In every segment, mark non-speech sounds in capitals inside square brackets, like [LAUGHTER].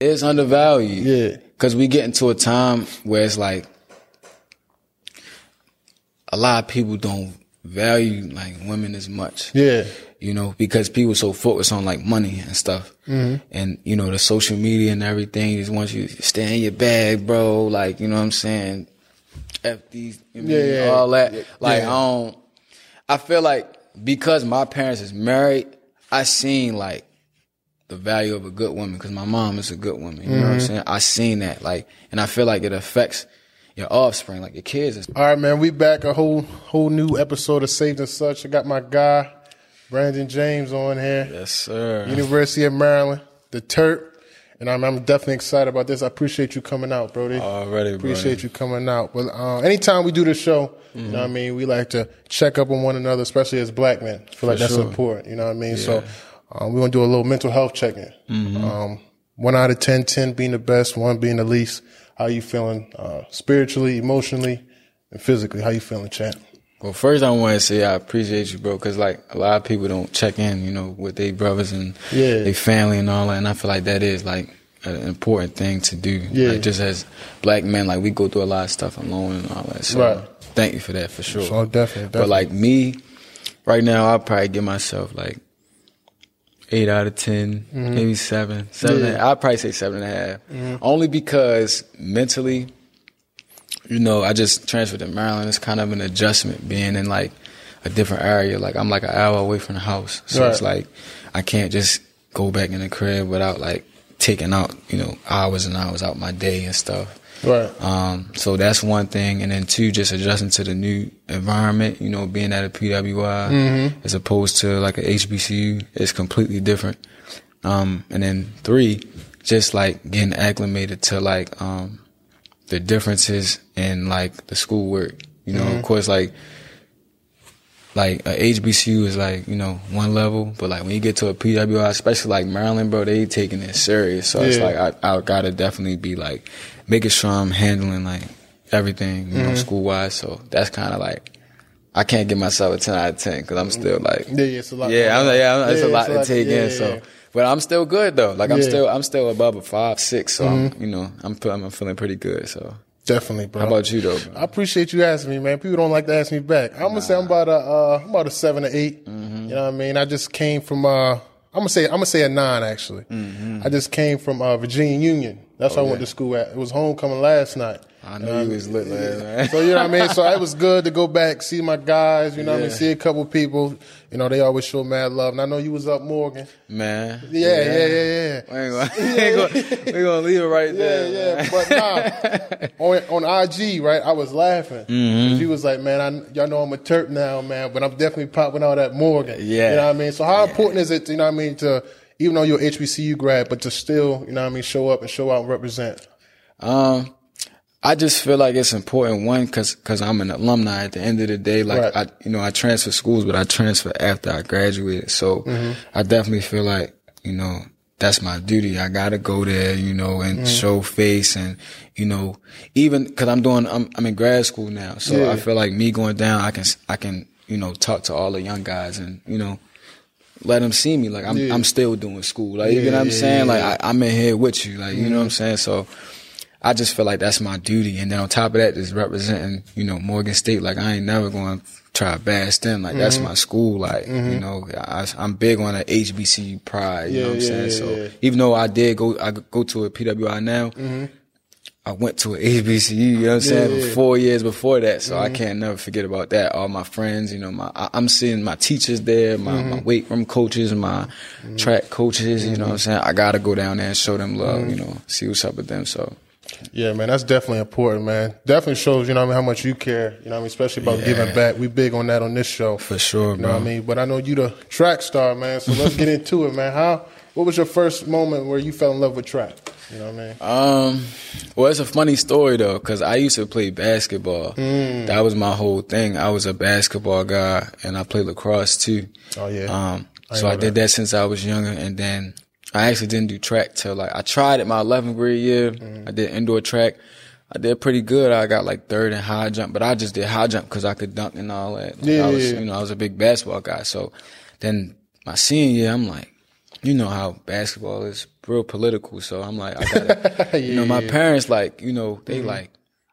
It's undervalued. Yeah. Cause we get into a time where it's like a lot of people don't value like women as much. Yeah. You know, because people so focused on like money and stuff. Mm-hmm. And, you know, the social media and everything just wants you to stay in your bag, bro. Like, you know what I'm saying? F these, you know, Yeah, yeah. all that. Yeah. Like. I don't, I feel like because my parents is married, I seen like the value of a good woman because my mom is a good woman. You know Mm-hmm. what I'm saying? I seen that. Like, and I feel like it affects your offspring, like your kids. All right, man. We back a whole whole new episode of Saved and Such. I got my guy Brandon James on here, Yes, sir. University of Maryland, the Terp, and I'm, I'm definitely excited about this. I appreciate you coming out, Brody. Already, bro. Appreciate you coming out. But uh, anytime we do the show, you know what I mean, we like to check up on one another, especially as black men. I feel like that's sure. important. You know what I mean? So um, we're gonna do a little mental health check-in. Mm-hmm. Um, one out of 10, 10 being the best, one being the least. How you feeling uh, spiritually, emotionally, and physically? How you feeling, champ? Well, first I want to say I appreciate you, bro, because like a lot of people don't check in, you know, with their brothers and Yeah. their family and all that, and I feel like that is like an important thing to do. Yeah. Like, just as black men, like we go through a lot of stuff alone and all that. So Right. thank you for that for sure. So definitely, definitely. But like me, right now, I'll probably give myself like eight out of 10 maybe seven, seven. Mm-hmm. Yeah. and a- I'll probably say seven and a half. Only because mentally, you know, I just transferred to Maryland. It's kind of an adjustment being in like a different area. Like I'm like an hour away from the house, so it's like I can't just go back in the crib without like taking out, you know, hours and hours out my day and stuff. Right, Um, so that's one thing, and then two, just adjusting to the new environment. You know, being at a PWI as opposed to like a HBCU is completely different. Um, and then three, just like getting acclimated to like um, the differences in like the schoolwork. You know, of course, like like a HBCU is like you know one level, but like when you get to a PWI, especially like Maryland, bro, they taking it serious. So it's like I, I gotta definitely be like making sure I'm handling like everything, you Mm-hmm. know, school wise. So that's kind of like I can't give myself a ten out of ten because I'm still like yeah, yeah, it's a lot. yeah, I'm like, yeah, it's Yeah, a lot to take yeah, in. So, but I'm still good though. Like I'm Mm-hmm. still I'm still above a five six. So I'm, you know I'm feeling I'm feeling pretty good. So definitely, bro. how about you though? Bro? I appreciate you asking me, man. People don't like to ask me back. I'm gonna say I'm about a uh, I'm about a seven or 8 Mm-hmm. You know what I mean? I just came from uh, I'm gonna say I'm gonna say a nine actually. Mm-hmm. I just came from uh, Virginia Union. That's where I went to school at. It was homecoming last night. I knew you was lit last night. So you know what I mean. So it was good to go back, see my guys. You know what I mean. See a couple people. You know they always show mad love. And I know you was up Morgan. Man, Yeah, yeah, yeah, yeah. We [LAUGHS] ain't gonna, we ain't gonna, leave it right Yeah, there. yeah, man. but nah, [LAUGHS] on on IG, right? I was laughing. Mm-hmm. She was like, "Man, I, y'all know I'm a Terp now, man, but I'm definitely popping out at Morgan." Yeah. you know what I mean. So how important is it, you know what I mean, to even though you're HBCU grad, but to still, you know what I mean, show up and show out and represent? Um, I just feel like it's important one because cause I'm an alumni. At the end of the day, like Right. I, you know, I transfer schools, but I transfer after I graduated. So mm-hmm. I definitely feel like you know that's my duty. I gotta go there, you know, and mm-hmm. show face and you know even because I'm doing I'm I'm in grad school now, so Yeah. I feel like me going down, I can I can you know talk to all the young guys and you know. Let them see me like I'm. Yeah. I'm still doing school. Like you Yeah, know what I'm saying. like. I, I'm in here with you. Like you know mm-hmm. what I'm saying. So I just feel like that's my duty. And then on top of that, just representing, you know, Morgan State. Like I ain't never going to try to bash them. Like that's Mm-hmm. my school. Like, you know, I, I'm big on the HBCU pride. You Yeah, know what I'm yeah, saying? yeah, so even though I did go, I go to a PWI now. I went to an HBCU, you know what I'm saying, Mm-hmm. Mm-hmm. four years before that. So I can't never forget about that. All my friends, you know, my I, I'm seeing my teachers there, my, Mm-hmm. my weight room coaches, my track coaches, you know what I'm saying? I gotta go down there and show them love, Mm-hmm. you know, see what's up with them. So Yeah, man, that's definitely important, man. Definitely shows, you know, what I mean, how much you care. You know, what I mean, especially about giving back. We big on that on this show. For sure, You know bro. what I mean? But I know you the track star, man. So let's get into it, man. How? What was your first moment where you fell in love with track? You know what I mean? Um, well, it's a funny story though, cause I used to play basketball. Mm. That was my whole thing. I was a basketball guy, and I played lacrosse too. Oh yeah. Um, I so I did that since I was younger, and then I actually didn't do track till like I tried it my 11th grade year. Mm. I did indoor track. I did pretty good. I got like third in high jump, but I just did high jump because I could dunk and all that. Like, Yeah, I was, yeah, yeah. you know, I was a big basketball guy. So then my senior year, I'm like, you know how basketball is real political. So I'm like, I gotta, [LAUGHS] you know, my parents like, you know, they like,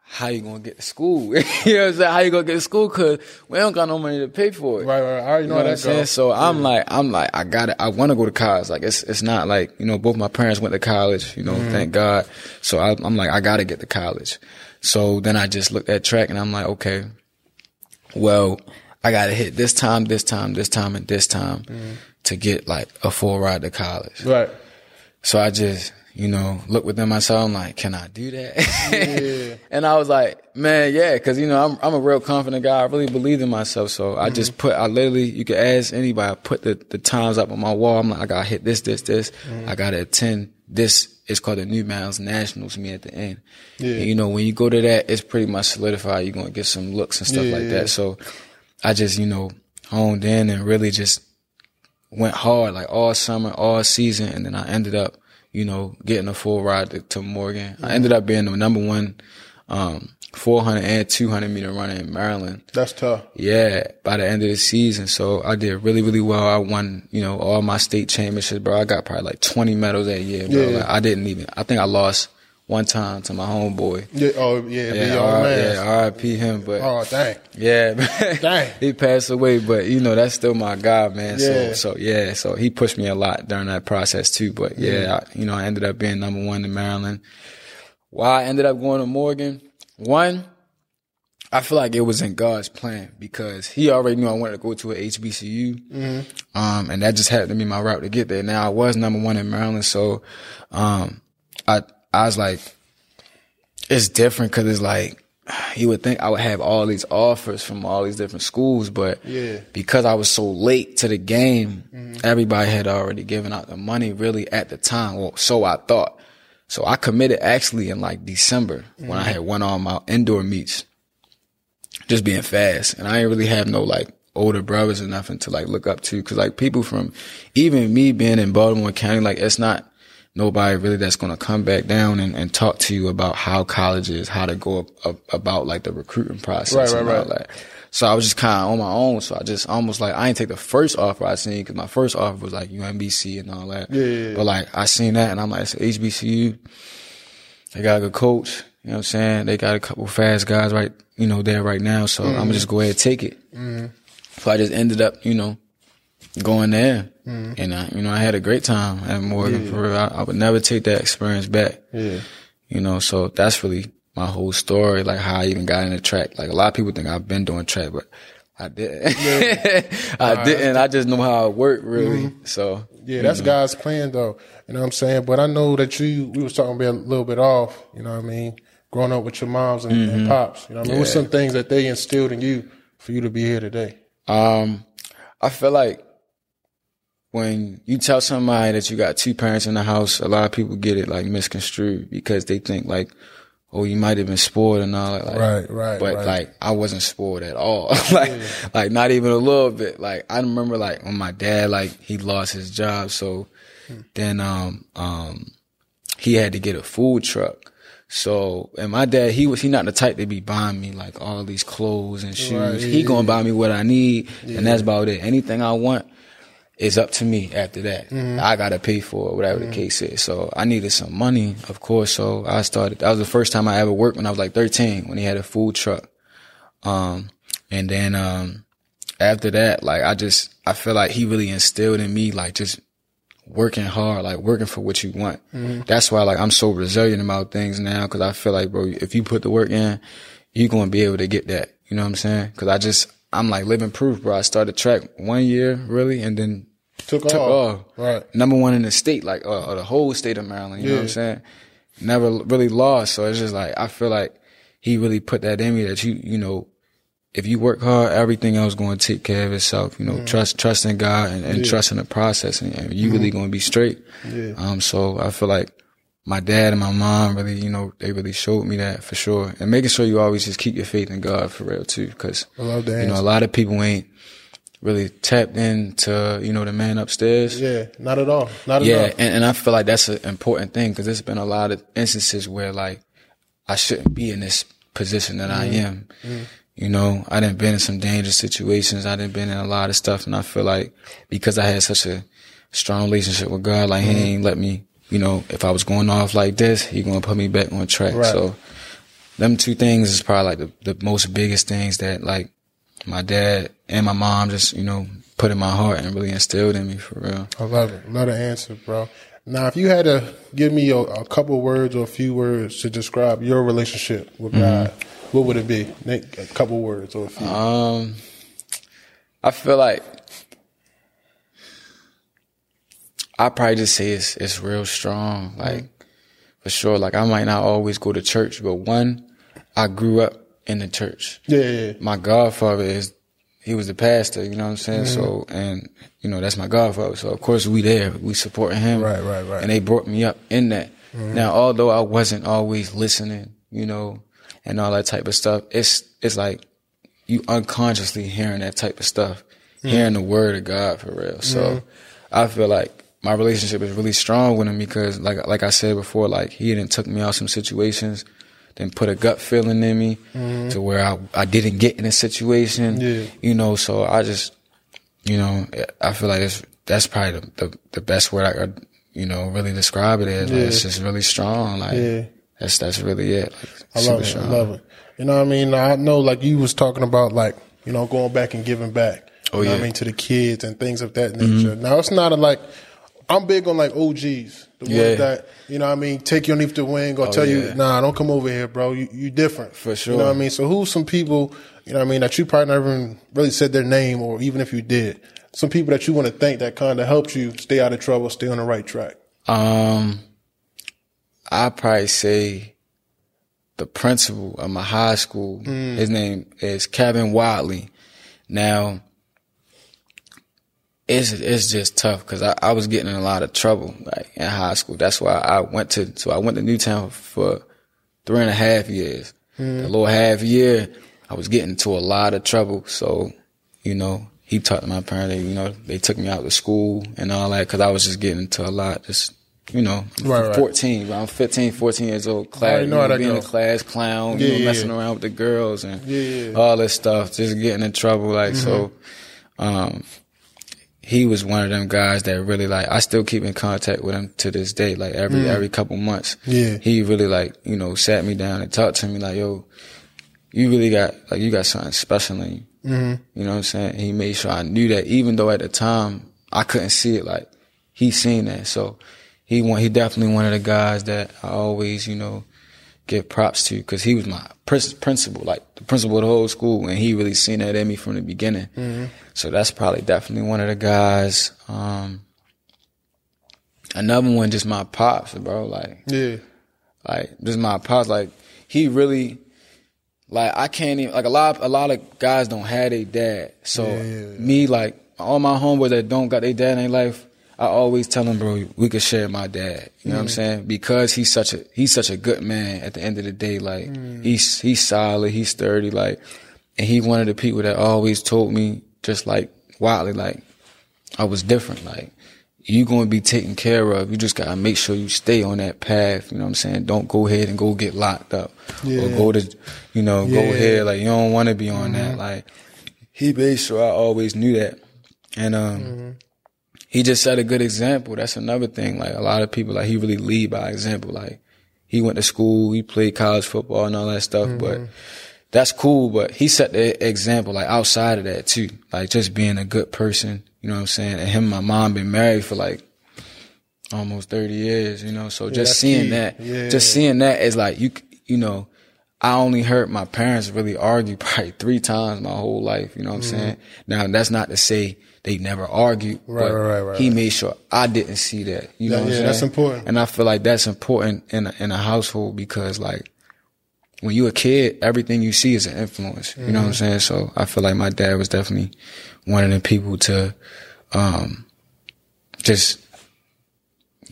how you gonna get to school? [LAUGHS] you know what I'm saying? How you gonna get to school? Cause we don't got no money to pay for it. Right, right. I already know, You know what I'm saying? goes. So I'm like, I'm like, I got it. I want to go to college. Like it's, it's not like, you know, both my parents went to college, you know, mm-hmm. thank God. So I, I'm like, I got to get to college. So then I just looked at track and I'm like, okay, well, I got to hit this time, this time, this time, and this time mm-hmm. to get like a full ride to college. Right. So I just, you know, look within myself. I'm like, can I do that? Yeah. [LAUGHS] and I was like, man, yeah, cause you know, I'm, I'm a real confident guy. I really believe in myself. So I just mm-hmm. put, I literally, you could ask anybody, I put the, the times up on my wall. I'm like, I got to hit this, this, this. Mm-hmm. I got to attend this. It's called the New Balance Nationals me at the end. Yeah. And, you know, when you go to that, it's pretty much solidified. You're going to get some looks and stuff Yeah, like that. So I just, you know, honed in and really just went hard like all summer, all season, and then I ended up, you know, getting a full ride to, to Morgan. I ended up being the number one, um, 400 and 200 meter runner in Maryland. That's tough. Yeah, by the end of the season. So I did really, really well. I won, you know, all my state championships, bro. I got probably like 20 medals that year, bro. Yeah. Like, I didn't even, I think I lost one time to my homeboy. Yeah. Oh, yeah. Yeah, R- yeah, RIP him, but Oh, dang. yeah, [LAUGHS] Dang. he passed away, but you know that's still my guy, man. Yeah. So, so yeah, so he pushed me a lot during that process too. But yeah, I, you know, I ended up being number one in Maryland. Why I ended up going to Morgan? One, I feel like it was in God's plan because He already knew I wanted to go to a HBCU, um, and that just happened to be my route to get there. Now I was number one in Maryland, so um, I I was like, it's different because it's like you would think I would have all these offers from all these different schools, but Yeah. because I was so late to the game, mm-hmm. everybody had already given out the money really at the time. Well, so I thought. So I committed actually in like December when I mm-hmm. had won all my indoor meets, just being fast. And I didn't really have no like older brothers or nothing to like look up to. Cause like people from even me being in Baltimore County, like it's not nobody really that's going to come back down and, and talk to you about how college is, how to go up, up, about like the recruiting process Right, right, and all right. that. So I was just kind of on my own. So I just almost like, I didn't take the first offer I seen because my first offer was like UMBC and all that. Yeah, yeah, yeah. But like I seen that and I'm like, it's HBCU. They got a good coach. You know what I'm saying? They got a couple fast guys right, you know, there right now. So I'm gonna mm. just go ahead and take it. Mm. So I just ended up, you know, going there. Mm-hmm. And I, you know, I had a great time at Morgan for real. I, I would never take that experience back. Yeah. You know, so that's really my whole story, like how I even got into track. Like a lot of people think I've been doing track, but I didn't. [LAUGHS] I didn't. I just know how it worked really. Mm-hmm. So Yeah, that's God's plan though. You know what I'm saying? But I know that you we was talking about a little bit off, you know what I mean? Growing up with your moms and, and mm-hmm. pops. You know what I mean? What's some things that they instilled in you for you to be here today? Um, I feel like when you tell somebody that you got two parents in the house, a lot of people get it like misconstrued because they think like, oh, you might have been spoiled and all that. Like, Right, right, But right. like, I wasn't spoiled at all. [LAUGHS] like, like not even a little bit. Like, I remember like when my dad, like, he lost his job. So then, um, um, he had to get a food truck. So, and my dad, he was, he not the type to be buying me like all these clothes and shoes. Right, he gonna buy me what I need and that's about it. Anything I want is up to me after that. Mm-hmm. I gotta pay for it, whatever the case is. So I needed some money, of course. So I started, that was the first time I ever worked when I was like 13, when he had a food truck. Um, and then, um, after that, like I just, I feel like he really instilled in me, like just working hard, like working for what you want. That's why like I'm so resilient about things now. Cause I feel like, bro, if you put the work in, you're going to be able to get that. You know what I'm saying? Cause I just, I'm like living proof, bro. I started track one year really and then Took, took off. off. Right. Number one in the state, like, uh, or the whole state of Maryland. You know what I'm saying? Never really lost. So it's just like, I feel like he really put that in me that you, you know, if you work hard, everything else going to take care of itself. You know, trust, trust in God and, and trust in the process and, and you really going to be straight. Yeah. Um, so I feel like my dad and my mom really, you know, they really showed me that for sure. And making sure you always just keep your faith in God for real too. Cause, I love that you know, a lot of people ain't really tapped into, you know, the man upstairs. Yeah, not at all. Not Yeah, enough. and, and I feel like that's an important thing because there's been a lot of instances where like I shouldn't be in this position that I am. You know, I didn't been in some dangerous situations. I didn't been in a lot of stuff, and I feel like because I had such a strong relationship with God. Like mm-hmm. he ain't let me, you know, if I was going off like this, he gonna put me back on track. Right. So them two things is probably like the, the most biggest things that like my dad and my mom just, you know, put in my heart and really instilled in me for real. I love it. Love the answer, bro. Now, if you had to give me a, a couple words or a few words to describe your relationship with mm-hmm. God, what would it be? A couple words or a few. Um, I feel like I probably just say it's it's real strong. Like mm-hmm. for sure. Like I might not always go to church, but one, I grew up in the church. Yeah, yeah, yeah. My godfather is he was the pastor, you know what I'm saying? Mm-hmm. So and you know, that's my godfather. So of course we there. We supporting him. Right, right, right. And they brought me up in that. Mm-hmm. Now although I wasn't always listening, you know, and all that type of stuff, it's it's like you unconsciously hearing that type of stuff, mm-hmm. hearing the word of God for real. So mm-hmm. I feel like my relationship is really strong with him because like like I said before, like he didn't took me out some situations then put a gut feeling in me mm-hmm. to where I, I didn't get in a situation. Yeah. You know, so I just, you know, I feel like it's, that's probably the, the, the best word I could, you know, really describe it as. Yeah. Like, it's just really strong. Like, yeah. that's, that's really it. Like, I love it. Strong. I love it. You know what I mean? I know like you was talking about like, you know, going back and giving back. Oh, yeah. I mean, to the kids and things of that nature. Mm-hmm. Now, it's not a, like, I'm big on like OGs. The yeah. ones that, you know what I mean, take you underneath the wing or oh, tell yeah. you, nah, don't come over here, bro. You, you different. For sure. You know what I mean? So who's some people, you know what I mean, that you probably never really said their name or even if you did, some people that you want to thank that kind of helped you stay out of trouble, stay on the right track? Um, I probably say the principal of my high school, mm. his name is Kevin Wadley. Now, it's it's just tough because I, I was getting in a lot of trouble like in high school. That's why I went to so I went to Newtown for three and a half years. Mm. A little half year, I was getting into a lot of trouble. So, you know, he talked to my parents. They, you know, they took me out to school and all that because I was just getting into a lot. Just you know, right, 14, right. around 15, 14 years old, class, you know, being a class clown, yeah, you know, messing yeah. around with the girls and yeah, all this stuff, just getting in trouble. Like, mm-hmm. so, um, he was one of them guys that really like I still keep in contact with him to this day. Like every mm. every couple months, yeah, he really like you know sat me down and talked to me like, yo, you really got like you got something special in you. Mm-hmm. You know what I'm saying? He made sure I knew that, even though at the time I couldn't see it. Like he seen that, so he want he definitely one of the guys that I always you know give props to because he was my principal, like the principal of the whole school, and he really seen that in me from the beginning. Mm-hmm. So that's probably definitely one of the guys. Um, another one, just my pops, bro. Like, yeah, like just my pops. Like he really, like I can't even like a lot. A lot of guys don't have a dad. So yeah, yeah, yeah. me, like all my homeboys that don't got their dad in their life, I always tell him, bro, we could share my dad. You know mm. what I'm mm. saying? Because he's such a he's such a good man. At the end of the day, like mm. he's he's solid, he's sturdy, like, and he one of the people that always told me just like Wadley, like I was different. Like you going to be taken care of. You just gotta make sure you stay on that path. You know what I'm saying? Don't go ahead and go get locked up yeah. or go to, you know, yeah. go ahead. Like you don't want to be on mm-hmm. that. Like he made sure I always knew that, and um. Mm-hmm he just set a good example. That's another thing. Like a lot of people, like he really lead by example. Like he went to school, he played college football and all that stuff, mm-hmm. but that's cool. But he set the example, like outside of that too, like just being a good person. You know what I'm saying? And him and my mom been married for like almost 30 years, you know? So just seeing key. that, yeah. just seeing that is like, you, you know, I only heard my parents really argue [LAUGHS] probably three times my whole life. You know what I'm mm-hmm. saying? Now that's not to say they never argued. Right, right, right. He made sure I didn't see that. You know, yeah, that's important. And I feel like that's important in a, in a household because like when you're a kid, everything you see is an influence. Mm-hmm. You know what I'm mm-hmm. saying? So I feel like my dad was definitely one of the people to um, just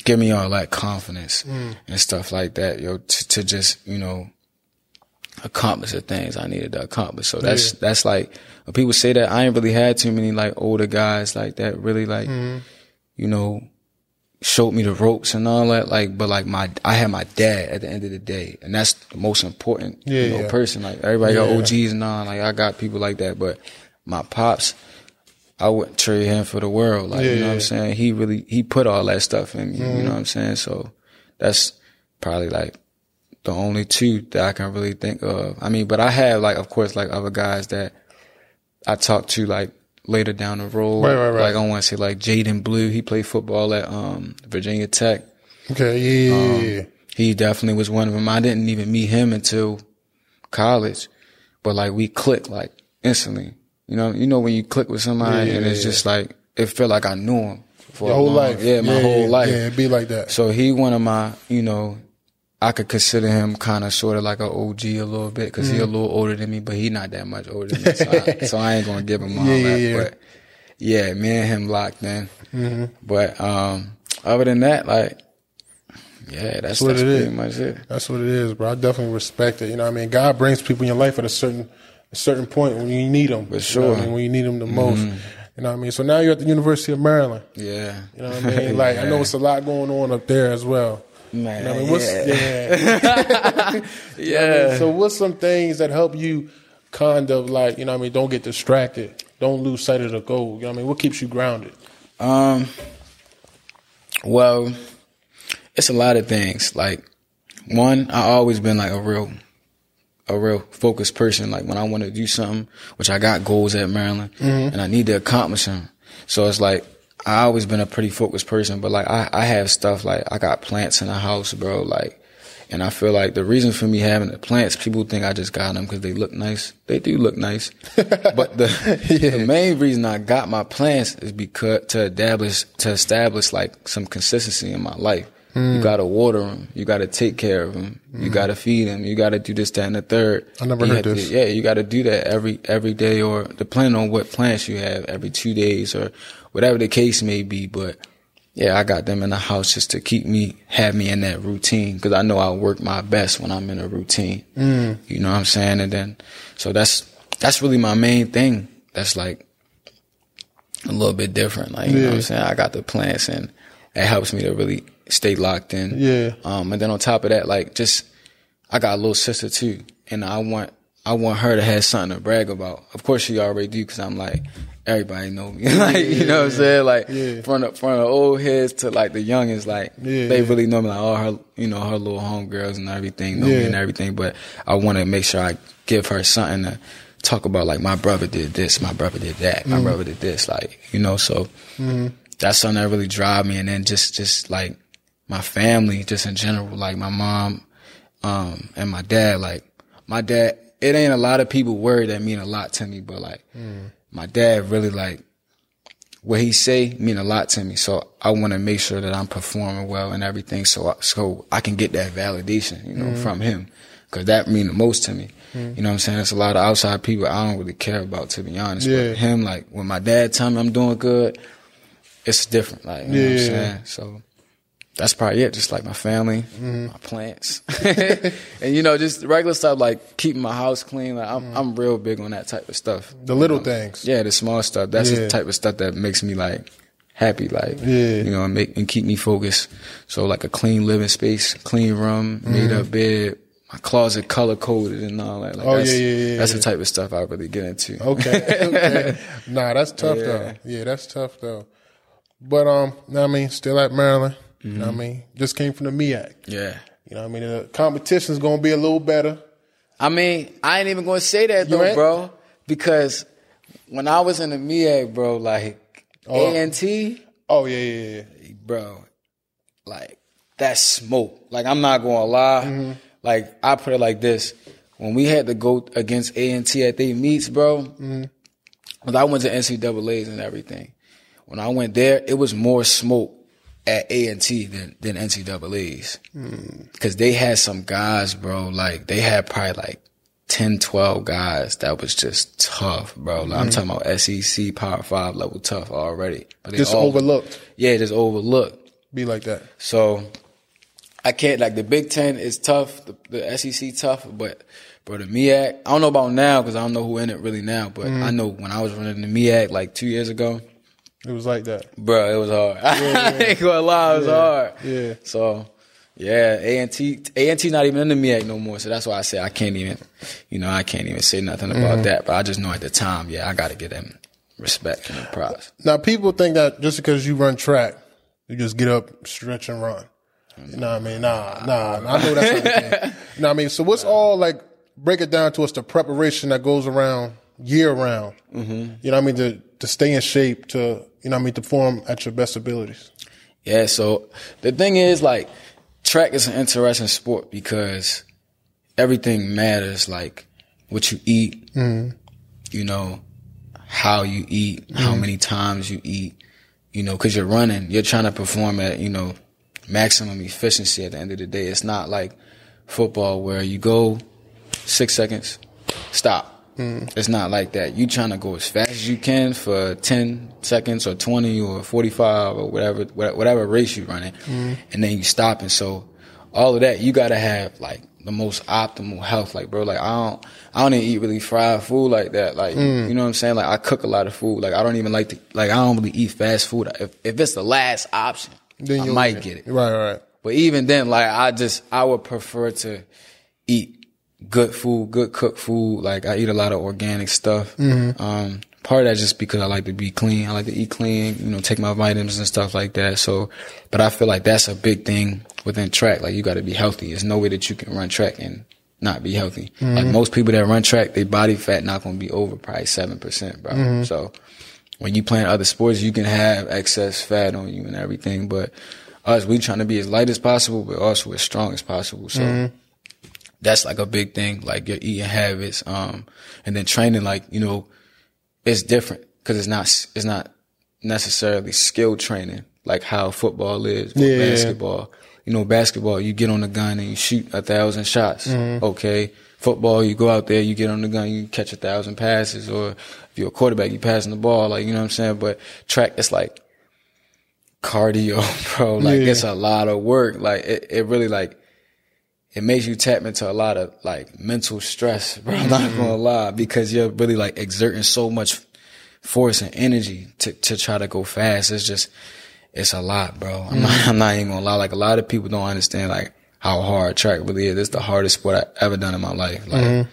give me all that confidence mm. and stuff like that, yo, to, to just you know accomplish the things I needed to accomplish. So that's yeah. that's like when people say that I ain't really had too many like older guys like that really like mm-hmm. you know showed me the ropes and all that like but like my I had my dad at the end of the day and that's the most important yeah, you know yeah. person like everybody got OGs and all like I got people like that but my pops I wouldn't trade him for the world. Like, you know what. I'm saying? He really, he put all that stuff in me. You know what I'm saying? So that's probably like the only two that I can really think of. I mean, but I have like, of course, like other guys that I talk to like later down the road. Right, right, right. Like I want to say like Jaden Blue. He played football at, um, Virginia Tech. Okay, yeah, yeah, yeah. Um, He definitely was one of them. I didn't even meet him until college, but like we clicked like instantly. You know, you know when you click with somebody Yeah, and it's yeah, just like it felt like I knew him for Your whole long- life. Yeah, my whole life. Yeah, it'd be like that. So he one of my, you know, I could consider him kind of sort of like an OG a little bit because he a Mm-hmm. little older than me, but he not that much older than me. So I, so I ain't gonna give him all [LAUGHS] Yeah, that. yeah, yeah. But yeah, me and him locked in. Mm-hmm. But um, other than that, like, yeah, that's, what that's it pretty is. much it. That's what it is, bro. I definitely respect it. You know what I mean? God brings people in your life at a certain a certain point when you need them. For sure. Mm-hmm. when you need them the most. You know what I mean? So now you're at the University of Maryland. Yeah. You know what I mean? [LAUGHS] Like, I know it's a lot going on up there as well. Man, You know I mean? What's, yeah. yeah. [LAUGHS] yeah. So what's some things that help you kind of like, you know what I mean, don't get distracted. Don't lose sight of the goal. You know what I mean? What keeps you grounded? Um. Well, it's a lot of things. Like one, I always been like a real, a real focused person. Like when I want to do something, which I got goals at Maryland, and I need to accomplish them. So it's like I always been a pretty focused person. But like I, I have stuff like I got plants in the house, bro. Like. And I feel like the reason for me having the plants, people think I just got them because they look nice. They do look nice. [LAUGHS] but the, the main reason I got my plants is because to establish, to establish like some consistency in my life. You hmm. gotta water them. You gotta take care of them. You hmm. gotta feed them. You gotta do this, that, and the third. I never You heard have to- this. yeah, you gotta do that every, every day or depending on what plants you have, every two days or whatever the case may be. But yeah, I got them in the house just to keep me, have me in that routine because I know I work my best when I'm in a routine. Mm. You know what I'm saying? And then, so that's, that's really my main thing. That's like a little bit different. Like, you know what I'm saying? I got the plants and it helps me to really stay locked in. Yeah. Um, and then on top of that, like just, I got a little sister too. And I want, I want her to have something to brag about. Of course she already do because I'm like, everybody know me. [LAUGHS] like, you know what I'm saying? Like Yeah. from the, from the old heads to like the youngest, like Yeah, they yeah. really know me. Like all her, you know, her little homegirls and everything know Yeah. me and everything. But I want to make sure I give her something to talk about. Like my brother did this, my brother did that, Mm-hmm. my brother did this. Like, you know, so that's something that really drive me. And then just, just like my family, just in general, like my mom, um, and my dad, like my dad, it ain't a lot of people word that mean a lot to me, but like mm. my dad really like what he say mean a lot to me. So I want to make sure that I'm performing well and everything. So, I, so I can get that validation, you know, mm. from him. Cause that mean the most to me. Mm. You know what I'm saying? It's a lot of outside people I don't really care about, to be honest. Yeah. But him, like when my dad tell me I'm doing good, it's different. Like, you know what I'm Yeah. saying? So that's probably it. Just like my family, Mm-hmm. my plants, [LAUGHS] and you know, just regular stuff like keeping my house clean. Like I'm, I'm real big on that type of stuff. The little things. Yeah, the small stuff. That's Yeah. the type of stuff that makes me like happy. Like, Yeah. you know, and make and keep me focused. So like a clean living space, clean room, made up bed. My closet color coded and all that. Like Mm-hmm. Oh, that's, yeah, yeah, yeah, That's yeah. the type of stuff I really get into. Okay. okay. Nah, that's tough [LAUGHS] Yeah. though. Yeah, that's tough though. But um, know I mean, still at Maryland. You know what mm-hmm. I mean? Just came from the MEAC. Yeah. You know what I mean? The competition's gonna be a little better. I mean, I ain't even gonna say that You though, ain't? bro, because when I was in the MEAC, bro, like Oh. A and T, Oh yeah, yeah, yeah. bro, like that smoke. Like I'm not gonna lie. Mm-hmm. Like I put it like this: when we had to go against A and T at they meets, bro, mm-hmm. 'cause I went to NCAA's and everything. When I went there, it was more smoke at A and T than than NCAA's because they had some guys, bro. Like they had probably like 10, 12 guys that was just tough, bro. Like, I'm mm. talking about SEC Power Five level tough already. But they Just all- overlooked. Yeah, just overlooked. Be like that. So I can't like the Big Ten is tough, the, the SEC tough, but bro, the MEAC. I don't know about now because I don't know who in it really now, but mm. I know when I was running the MEAC like two years ago, It was like that. bro, it was hard. [LAUGHS] I ain't gonna lie, it was hard. yeah. So yeah, A and T, A and T not even in the MEAC no more. So that's why I say I can't even, you know, I can't even say nothing about that. But I just know at the time, yeah, I got to get them respect and props. Now, people think that just because you run track, you just get up, stretch, and run. You know what I mean? Nah, nah. I know that's not the thing. [LAUGHS] You know what I mean? So what's all like? Break it down to us the preparation that goes around year round. Mm-hmm. You know what I mean? To to stay in shape, to you know I mean, to perform at your best abilities. Yeah. So the thing is, like, track is an interesting sport because everything matters. Like what you eat, mm-hmm. you know, how you eat, how mm-hmm. many times you eat, you know, cause you're running, you're trying to perform at, you know, maximum efficiency at the end of the day. It's not like football where you go six seconds, stop. Mm. It's not like that. You trying to go as fast as you can for 10 seconds or 20 or 45 or whatever, whatever race you're running. Mm. And then you stop. And so all of that, you gotta have like the most optimal health. Like, bro, like I don't, I don't even eat really fried food like that. Like, mm. you know what I'm saying? Like I cook a lot of food. Like I don't even like to, like I don't really eat fast food. If, if it's the last option, Then I you'll might get it. Right, right. But even then, like I just I would prefer to eat good food, good cooked food. Like I eat a lot of organic stuff. Mm-hmm. Um, part of that just because I like to be clean. I like to eat clean, you know, take my vitamins and stuff like that. So, but I feel like that's a big thing within track. Like you got to be healthy. There's no way that you can run track and not be healthy. Like mm-hmm. most people that run track, their body fat not going to be over probably seven percent, bro. Mm-hmm. So when you playing other sports, you can have excess fat on you and everything. But us, we trying to be as light as possible, but also as strong as possible. So that's like a big thing, like your eating habits. Um, and then training, like, you know, it's different because it's not, it's not necessarily skill training like how football is, or Yeah. basketball. You know, basketball, you get on the gun and you shoot a thousand shots. Okay. Football, you go out there, you get on the gun, you catch a thousand passes, or if you're a quarterback, you passing the ball, like, you know what I'm saying? But track, it's like cardio, [LAUGHS] bro. Like, Yeah. it's a lot of work. Like, it, it really like, it makes you tap into a lot of like mental stress, bro. I'm not mm-hmm. gonna lie, because you're really like exerting so much force and energy to, to try to go fast. It's just, it's a lot, bro. I'm not, mm-hmm. I'm not even gonna lie. Like a lot of people don't understand like how hard track really is. It's the hardest sport I've ever done in my life. Like, mm-hmm.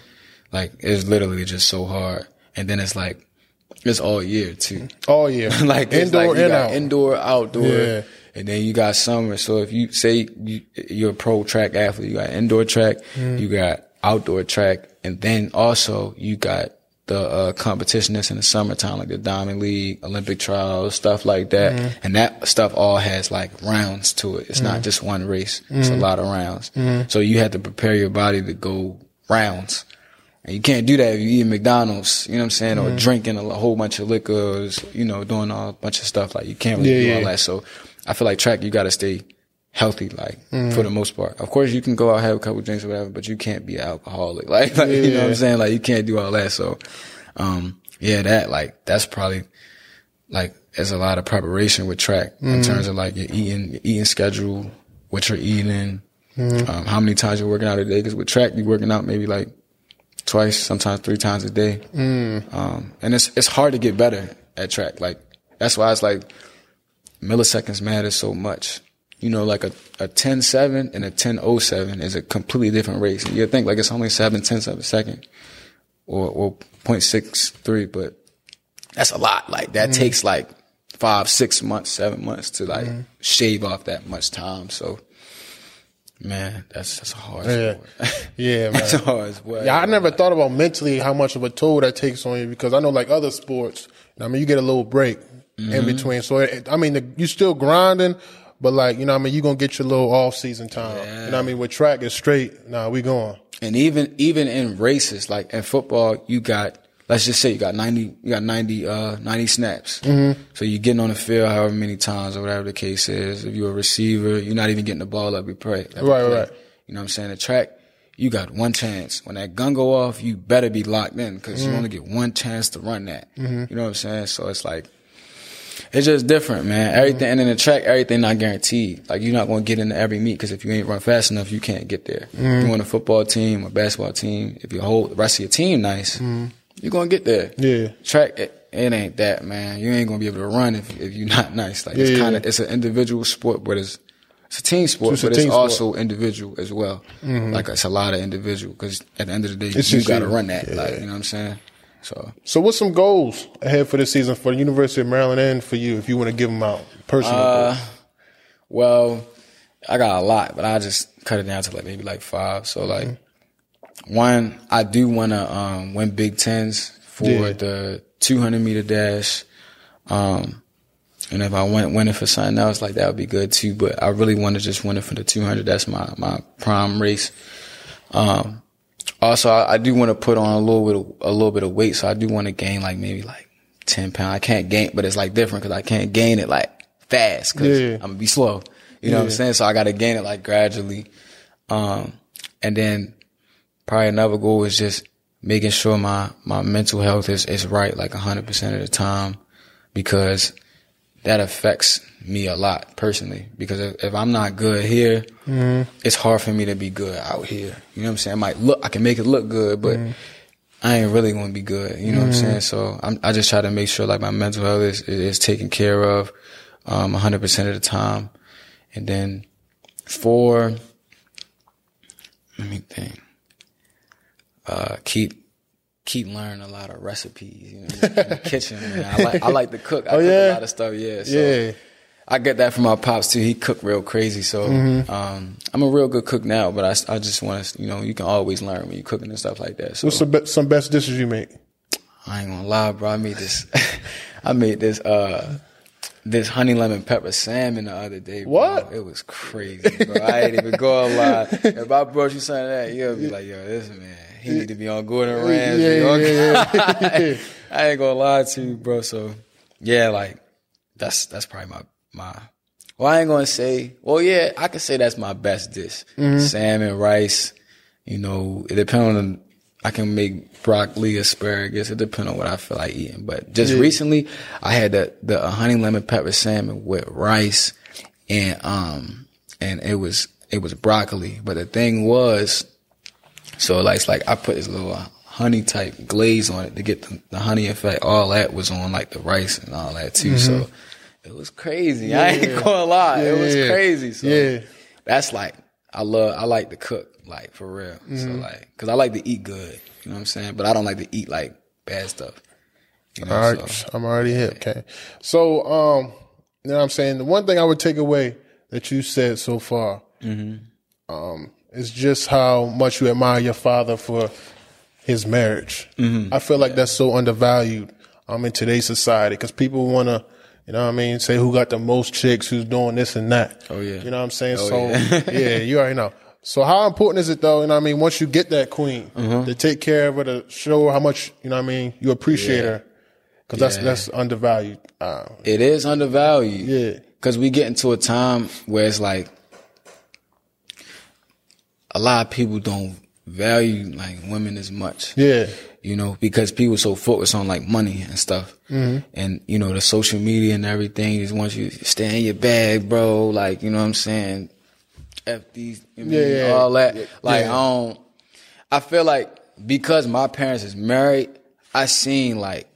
like it's literally just so hard. And then it's like, it's all year too. All year. [LAUGHS] like it's indoor like and out. indoor, outdoor, Yeah. And then you got summer. So if you say you, you're a pro track athlete, you got indoor track, Mm. you got outdoor track, and then also you got the uh, competition that's in the summertime, like the Diamond League, Olympic trials, stuff like that. Mm. And that stuff all has like rounds to it. It's not just one race. It's Mm. a lot of rounds. So you have to prepare your body to go rounds. And you can't do that if you eat McDonald's, you know what I'm saying, or drinking a whole bunch of liquors, you know, doing all a bunch of stuff. Like you can't really Yeah, do all yeah. that. So I feel like track, you got to stay healthy, like Mm-hmm. for the most part. Of course, you can go out have a couple drinks or whatever, but you can't be an alcoholic. [LAUGHS] Like, like you know what I'm saying? Like you can't do all that. So, um, yeah, that like that's probably like there's a lot of preparation with track Mm-hmm. in terms of like your eating, your eating schedule, what you're eating, Mm-hmm. um, how many times you're working out a day. Because with track, you're working out maybe like twice, sometimes three times a day. Mm. Um, and it's it's hard to get better at track. Like that's why it's like milliseconds matter so much. You know, like a, a 10-7 and a 10-07 is a completely different race. And you think like it's only seven tenths of a second or, or 0.63, but that's a lot. Like that mm-hmm. takes like five, six months, seven months to like mm-hmm. shave off that much time. So, man, that's, that's a hard Yeah. sport. Yeah, [LAUGHS] man. that's a hard sport. Yeah, I never thought about mentally how much of a toll that takes on you because I know like other sports, I mean, you get a little break Mm-hmm. in between. So it, I mean, the, you still grinding, but like you know, what I mean, you gonna get your little off season time. You know, what I mean, with track it's straight. Nah, we going. And even even in races, like in football, you got let's just say you got ninety you got 90, uh, 90 snaps. So you're getting on the field however many times or whatever the case is. If you're a receiver, you're not even getting the ball every play. every Right, play. right. You know what I'm saying? The track, you got one chance. When that gun go off, you better be locked in because you only get one chance to run that. You know what I'm saying? So it's like it's just different, man. Mm-hmm. Everything, and in the track, everything not guaranteed. Like you're not going to get into every meet because if you ain't run fast enough, you can't get there. If you mm-hmm. on a football team or basketball team, if you hold the rest of your team nice, mm-hmm. you're going to get there. Yeah. Track, it, it ain't that, man. You ain't going to be able to run if if you're not nice. Like Yeah, it's kind of yeah. it's an individual sport, but it's it's a team sport, It's but it's team sport. also individual as well. Like it's a lot of individual because at the end of the day, It's you got to run that. Like you know what I'm saying. So, So, what's some goals ahead for this season for the University of Maryland and for you, if you want to give them out personal? uh, well, I got a lot, but I just cut it down to like maybe like five. So like, one, I do want to um, win Big Tens for Yeah. the 200 meter dash. Um, and if I went winning for something else, like that would be good too. But I really want to just win it for the 200. That's my my prime race. Um, also, I, I do want to put on a little bit of, a little bit of weight, so I do want to gain like maybe like 10 pounds. I can't gain, but it's like different because I can't gain it like fast because Yeah. I'm gonna be slow. You know what I'm saying? So I got to gain it like gradually. Um, and then probably another goal is just making sure my, my mental health is, is right like 100% of the time because that affects me a lot personally. Because if, if I'm not good here, it's hard for me to be good out here. You know what I'm saying? I might look, I can make it look good, but I ain't really going to be good. You know what I'm saying? So I'm, I just try to make sure like my mental health is, is, is taken care of, um, 100% of the time. And then for, let me think. Uh, keep keep learning a lot of recipes. You know, in the kitchen. Man. I like I like to cook. I cook Oh, yeah? a lot of stuff. Yeah. So yeah. I get that from my pops too. He cooked real crazy. So Mm-hmm. um, I'm a real good cook now. But I, I just want to, you know, you can always learn when you're cooking and stuff like that. So What's some, be- some best dishes you make? I ain't gonna lie, bro. I made this. [LAUGHS] I made this. uh this honey lemon pepper salmon the other day. Bro. What? It was crazy, bro. I ain't even gonna lie. If I brought you something that, you'll be like, yo, this man, he need to be on Gordon Ramsay. Yeah, yeah, yeah. [LAUGHS] I ain't gonna lie to you, bro. So yeah, like that's that's probably my my. Well, I ain't gonna say. Well, yeah, I can say that's my best dish: Mm-hmm. salmon, rice. You know, it depends on. I can make broccoli, asparagus. It depends on what I feel like eating. But just recently, I had the the uh, honey lemon pepper salmon with rice, and um, and it was it was broccoli. But the thing was, so like, it's like I put this little honey type glaze on it to get the, the honey effect. All that was on like the rice and all that too. So it was crazy. I ain't gonna lie. it was Mm-hmm. Crazy. So Yeah. that's like, I love, I like to cook, like for real. So Mm-hmm. like, cause I like to eat good. You know what I'm saying? But I don't like to eat like bad stuff. You know, All right, so I'm already hip. Okay, so um, you know what I'm saying the one thing I would take away that you said so far, um, is just how much you admire your father for his marriage. I feel like that's so undervalued um in today's society because people want to. You know what I mean? Say who got the most chicks, who's doing this and that. Oh, yeah. You know what I'm saying? Oh, so yeah. [LAUGHS] yeah, you already know. So how important is it though? You know what I mean? Once you get that queen, Mm-hmm. to take care of her, to show her how much you know what I mean you appreciate her, because that's Yeah. that's undervalued. Uh, it is undervalued. Yeah. Cause we get into a time where it's like, a lot of people don't value like women as much. yeah, you know, because people so focused on like money and stuff. Mm-hmm. And, you know, the social media and everything just wants you to stay in your bag, bro. Like, you know what I'm saying? F these, you know, Yeah, yeah, all that. yeah, like, yeah. I don't, I feel like because my parents is married, I seen like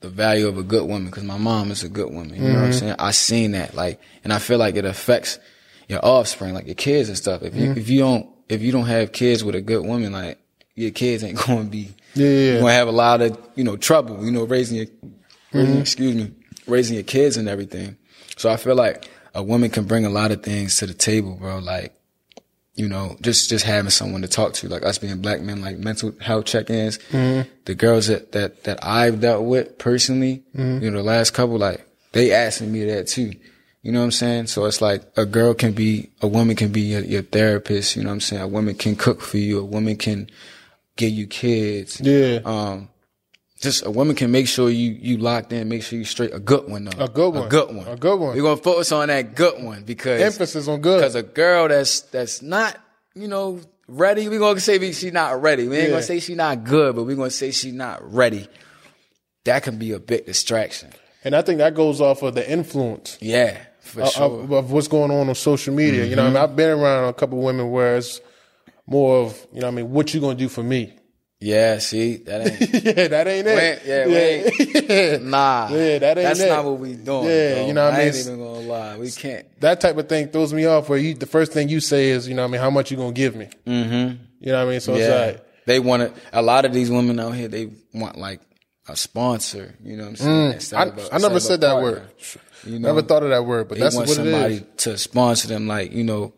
the value of a good woman because my mom is a good woman. You know Mm-hmm. what I'm saying? I seen that. Like, and I feel like it affects your offspring, like your kids and stuff. If you, Mm-hmm. if you don't, if you don't have kids with a good woman, like your kids ain't [LAUGHS] going to be, Yeah, yeah. you're going to have a lot of, you know, trouble, you know, raising your, raising, mm-hmm. excuse me, raising your kids and everything. So I feel like a woman can bring a lot of things to the table, bro. Like, you know, just just having someone to talk to, like us being black men, like mental health check-ins. Mm-hmm. The girls that that that I've dealt with personally, mm-hmm. you know, the last couple, like they asking me that too. You know what I'm saying? So it's like a girl can be, a woman can be your, your therapist. You know what I'm saying? A woman can cook for you. A woman can get you kids. yeah, Um, just a woman can make sure you you locked in, make sure you straight. A good one though. A good one. A good one. A good one. We're gonna focus on that good one because emphasis on good. because a girl that's that's not you know ready, we're gonna say we- she not ready. We ain't Yeah. gonna say she not good, but we're gonna say she not ready. That can be a big distraction. and I think that goes off of the influence Yeah, for of, sure. of, of what's going on on social media. You know, what I mean, I've been around a couple women where it's more of you know, what I mean, what you gonna do for me? yeah, see that ain't. [LAUGHS] yeah, that ain't it. yeah, yeah. [LAUGHS] Nah, Yeah, that ain't That's it. not what we doing. Yeah, bro. you know what I I ain't mean? even gonna lie. We can't. that type of thing throws me off. Where you, the first thing you say is, you know, what I mean, how much you gonna give me? Mm-hmm. You know what I mean? So Yeah. it's like, They want to. A lot of these women out here, they want like a sponsor. You know what I'm saying? Mm. I, I never said that word. You know, never thought of that word, but that's what somebody it is. to sponsor them. Like you know,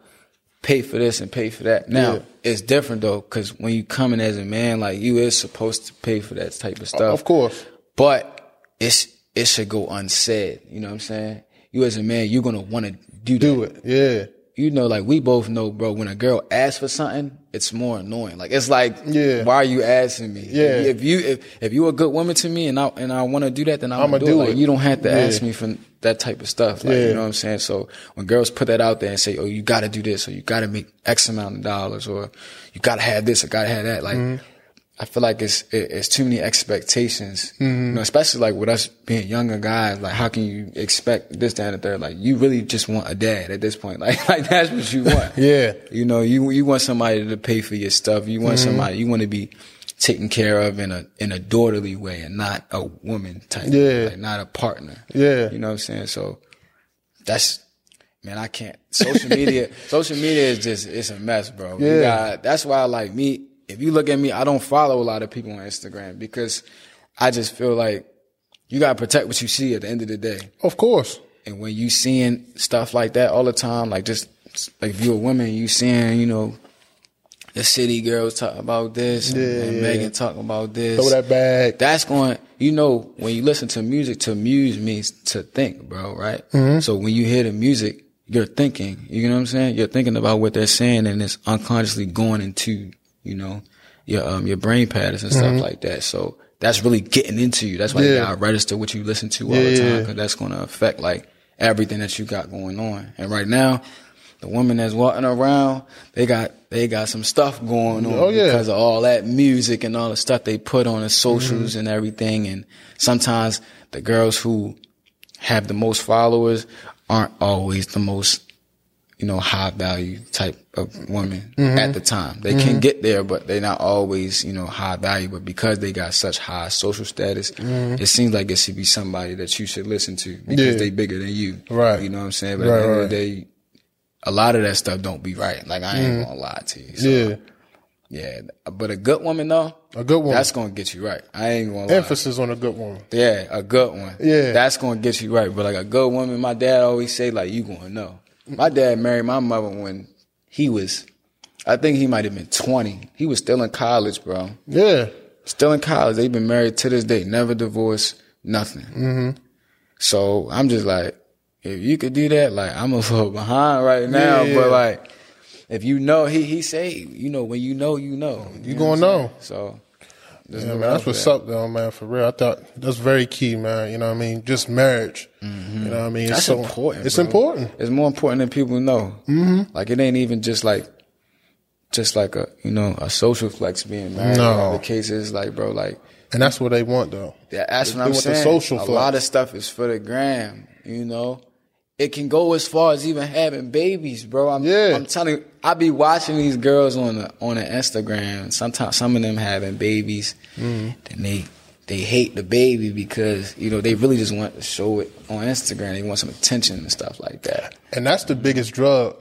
pay for this and pay for that. Now yeah. it's different though, because when you come in as a man, like you is supposed to pay for that type of stuff. Of course, but it's it should go unsaid. You know what I'm saying? You as a man, you're gonna want to do do it. Yeah. You know, like we both know, bro. When a girl asks for something, it's more annoying. Like it's like, yeah, why are you asking me? Yeah. If you if if you're a good woman to me and I and I want to do that, then I'm, I'm gonna, do, do it. Like, you don't have to yeah. ask me for that type of stuff. Like, yeah. you know what I'm saying? So when girls put that out there and say, "Oh, you got to do this," or "You got to make X amount of dollars," or "You got to have this," or "Got to have that," like. Mm-hmm. I feel like it's it's too many expectations, mm-hmm. you know, especially like with us being younger guys. Like, how can you expect this, that, and the third? Like, you really just want a dad at this point. [LAUGHS] Like, like that's what you want. [LAUGHS] yeah, you know, you you want somebody to pay for your stuff. You want mm-hmm. somebody. You want to be taken care of in a in a daughterly way, and not a woman type. Yeah, like not a partner. Yeah, you know what I'm saying. So that's man, I can't. Social media, [LAUGHS] social media is just it's a mess, bro. Yeah, got, that's why like me if you look at me, I don't follow a lot of people on Instagram because I just feel like you gotta protect what you see at the end of the day. Of course. And when you seeing stuff like that all the time, like just like if you're a woman, you seeing, you know, the city girls talk about this and, yeah, and yeah. Megan talking about this. Throw that bag. That's going, you know, when you listen to music, to muse means to think, bro, right? Mm-hmm. So when you hear the music, you're thinking, you know what I'm saying? You're thinking about what they're saying and it's unconsciously going into you know, your um your brain patterns and stuff mm-hmm. like that. So that's really getting into you. That's why yeah. you gotta register what you listen to all yeah, the time because that's gonna affect like everything that you got going on. And right now, the women that's walking around, they got they got some stuff going on oh, yeah. because of all that music and all the stuff they put on the socials mm-hmm. and everything. And sometimes the girls who have the most followers aren't always the most you know, high value type of woman mm-hmm. at the time. They mm-hmm. can get there, but they're not always, you know, high value. But because they got such high social status, mm-hmm. it seems like it should be somebody that you should listen to because yeah. they bigger than you. Right. You know what I'm saying? But right, at the end right. of the day, a lot of that stuff don't be right. Like I ain't mm-hmm. gonna lie to you. So, yeah. Yeah, but a good woman though, a good woman, that's gonna get you right. I ain't gonna lie. Emphasis on a good woman. Yeah, a good one. Yeah, that's gonna get you right. But like a good woman, my dad always say like you gonna know. My dad married my mother when he was, I think he might have been 20. He was still in college, bro. Yeah. Still in college. They've been married to this day, never divorced, nothing. Mm-hmm. So I'm just like, if you could do that, like I'm a little behind right now, yeah, but like, if you know, he he say, you know, when you know, you know. You, you gonna know. So yeah, man, that's what's up, though, man. For real, I thought that's very key, man. You know what I mean? Just marriage. Mm-hmm. You know what I mean? That's so, important. It's bro. important. It's more important than people know. Mm-hmm. Like it ain't even just like, just like a you know a social flex being married. No, the case is like bro, like. And that's what they want, though. Yeah, that's they, what I'm saying. The social a flex. lot of stuff is for the gram. You know, it can go as far as even having babies, bro. I'm, yeah. I'm telling you, I be watching these girls on the on the Instagram. Sometimes some of them having babies, mm-hmm. and they they hate the baby because you know they really just want to show it on Instagram. They want some attention and stuff like that. And that's the biggest drug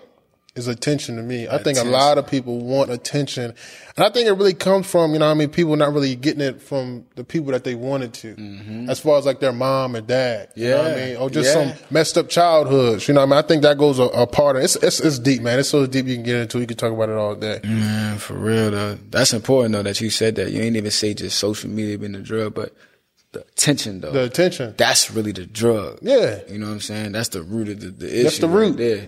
is attention to me. I think a lot of people want attention. And I think it really comes from, you know I mean, people not really getting it from the people that they wanted to. Mm-hmm. As far as like their mom and dad. You yeah. know what I mean? Or just yeah. some messed up childhoods. You know what I mean? I think that goes a, a part of it. It's, it's, it's, deep, man. It's so deep you can get into. You can talk about it all day. Man, for real though. That's important though that you said that. You ain't even say just social media being the drug, but the attention though. The attention. That's really the drug. Yeah. You know what I'm saying? That's the root of the, the issue. That's the root. Right there.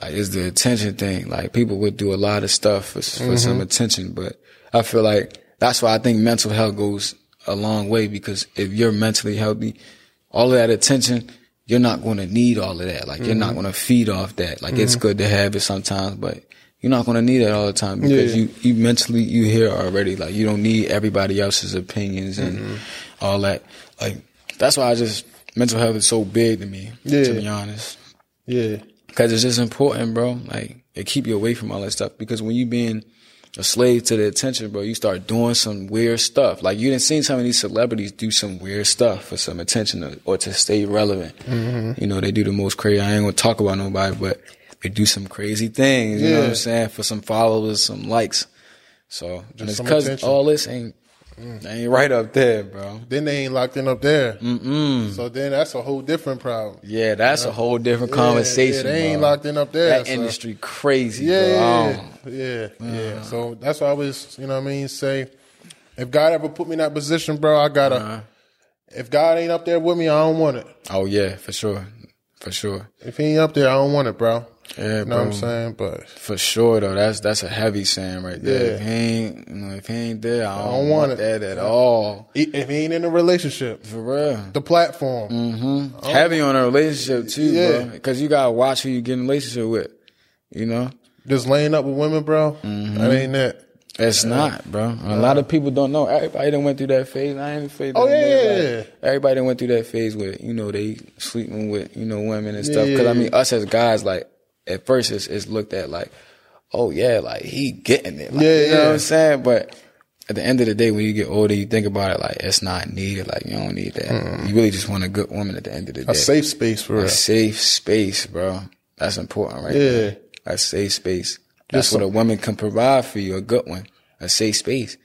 Like it's the attention thing. Like people would do a lot of stuff for, for mm-hmm. some attention, but I feel like that's why I think mental health goes a long way because if you're mentally healthy, all of that attention, you're not going to need all of that. Like mm-hmm. you're not mm-hmm. going to feed off that. Like mm-hmm. it's good to have it sometimes, but you're not going to need it all the time because yeah. you, you mentally, you here already. Like you don't need everybody else's opinions and mm-hmm. all that. Like that's why I just, mental health is so big to me, yeah. to be honest. Yeah. Cause it's just important, bro. Like it keep you away from all that stuff. Because when you being a slave to the attention, bro, you start doing some weird stuff. Like you didn't see some of these celebrities do some weird stuff for some attention or, or to stay relevant. Mm-hmm. You know, they do the most crazy. I ain't gonna talk about nobody, but they do some crazy things. You yeah. know what I'm saying? For some followers, some likes. So and it's because attention. all this ain't ain't right up there, bro. Then they ain't locked in up there. Mm-mm. So then that's a whole different problem. Yeah, that's a whole different conversation. Yeah, they ain't bro. locked in up there. That so- industry crazy, Yeah, bro. Yeah, yeah, yeah. So that's why I always, you know what I mean, say, if God ever put me in that position, bro, I gotta, Uh-huh. if God ain't up there with me, I don't want it. Oh yeah, for sure, for sure. If he ain't up there, I don't want it, bro. Yeah, You know bro. what I'm saying? But For sure though, that's that's a heavy saying right there. Yeah. If he ain't, you know, if he ain't there, I don't, don't want, want that at all. if he ain't in a relationship, For real. the platform, Mm-hmm. Heavy on a relationship too, Yeah. bro. Because you gotta watch who you get in a relationship with. You know, just laying up with women, bro, Mm-hmm. that ain't it. it's not, bro. And a lot of people don't know. Everybody done went through that phase. I ain't afraid. Oh, yeah, yeah, like, yeah. Everybody done went through that phase where you know they sleeping with you know women and stuff. Because Yeah. I mean, us as guys, like at first it's, it's looked at like, oh yeah, like he getting it. Like, Yeah, you know yeah. what I'm saying? But at the end of the day, when you get older, you think about it like it's not needed. Like you don't need that. You really just want a good woman at the end of the day. A safe space for A real. safe space, bro. That's important, right? Yeah. there. A safe space. That's Just what a woman can provide for you, a good one. A safe space.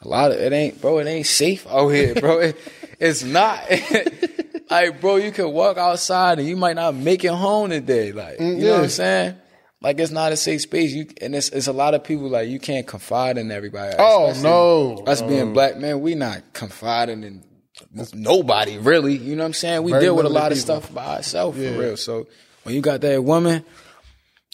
A lot of it ain't, bro, it ain't safe out here, bro. [LAUGHS] It, it's not. [LAUGHS] like, bro, you can walk outside and you might not make it home today. Like, you know what. I'm saying? Like it's not a safe space. You and it's it's a lot of people like you can't confide in everybody. Oh, no. Us being black men, we not confiding in nobody really. You know what I'm saying? We deal with a lot of stuff by ourselves Yeah. for real. So when you got that woman,